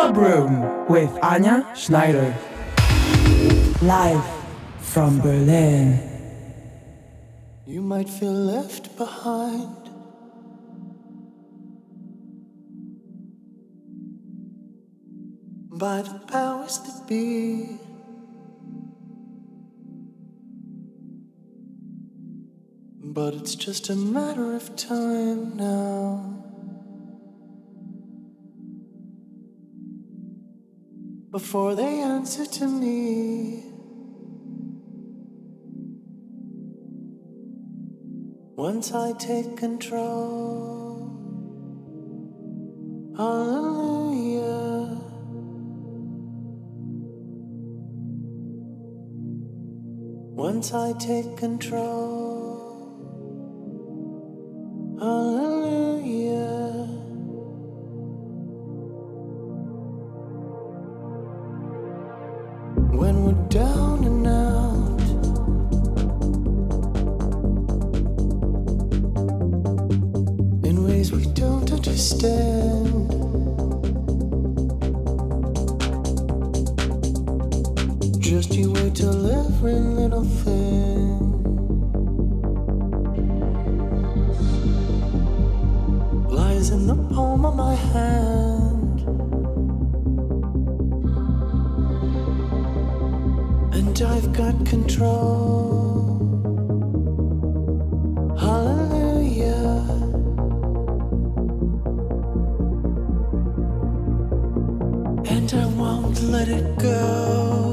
Club Room with Anya Schneider. Live from Berlin. You might feel left behind. By the powers that be. But it's just a matter of time now. Before they answer to me. Once I take control. Hallelujah. Once I take control. It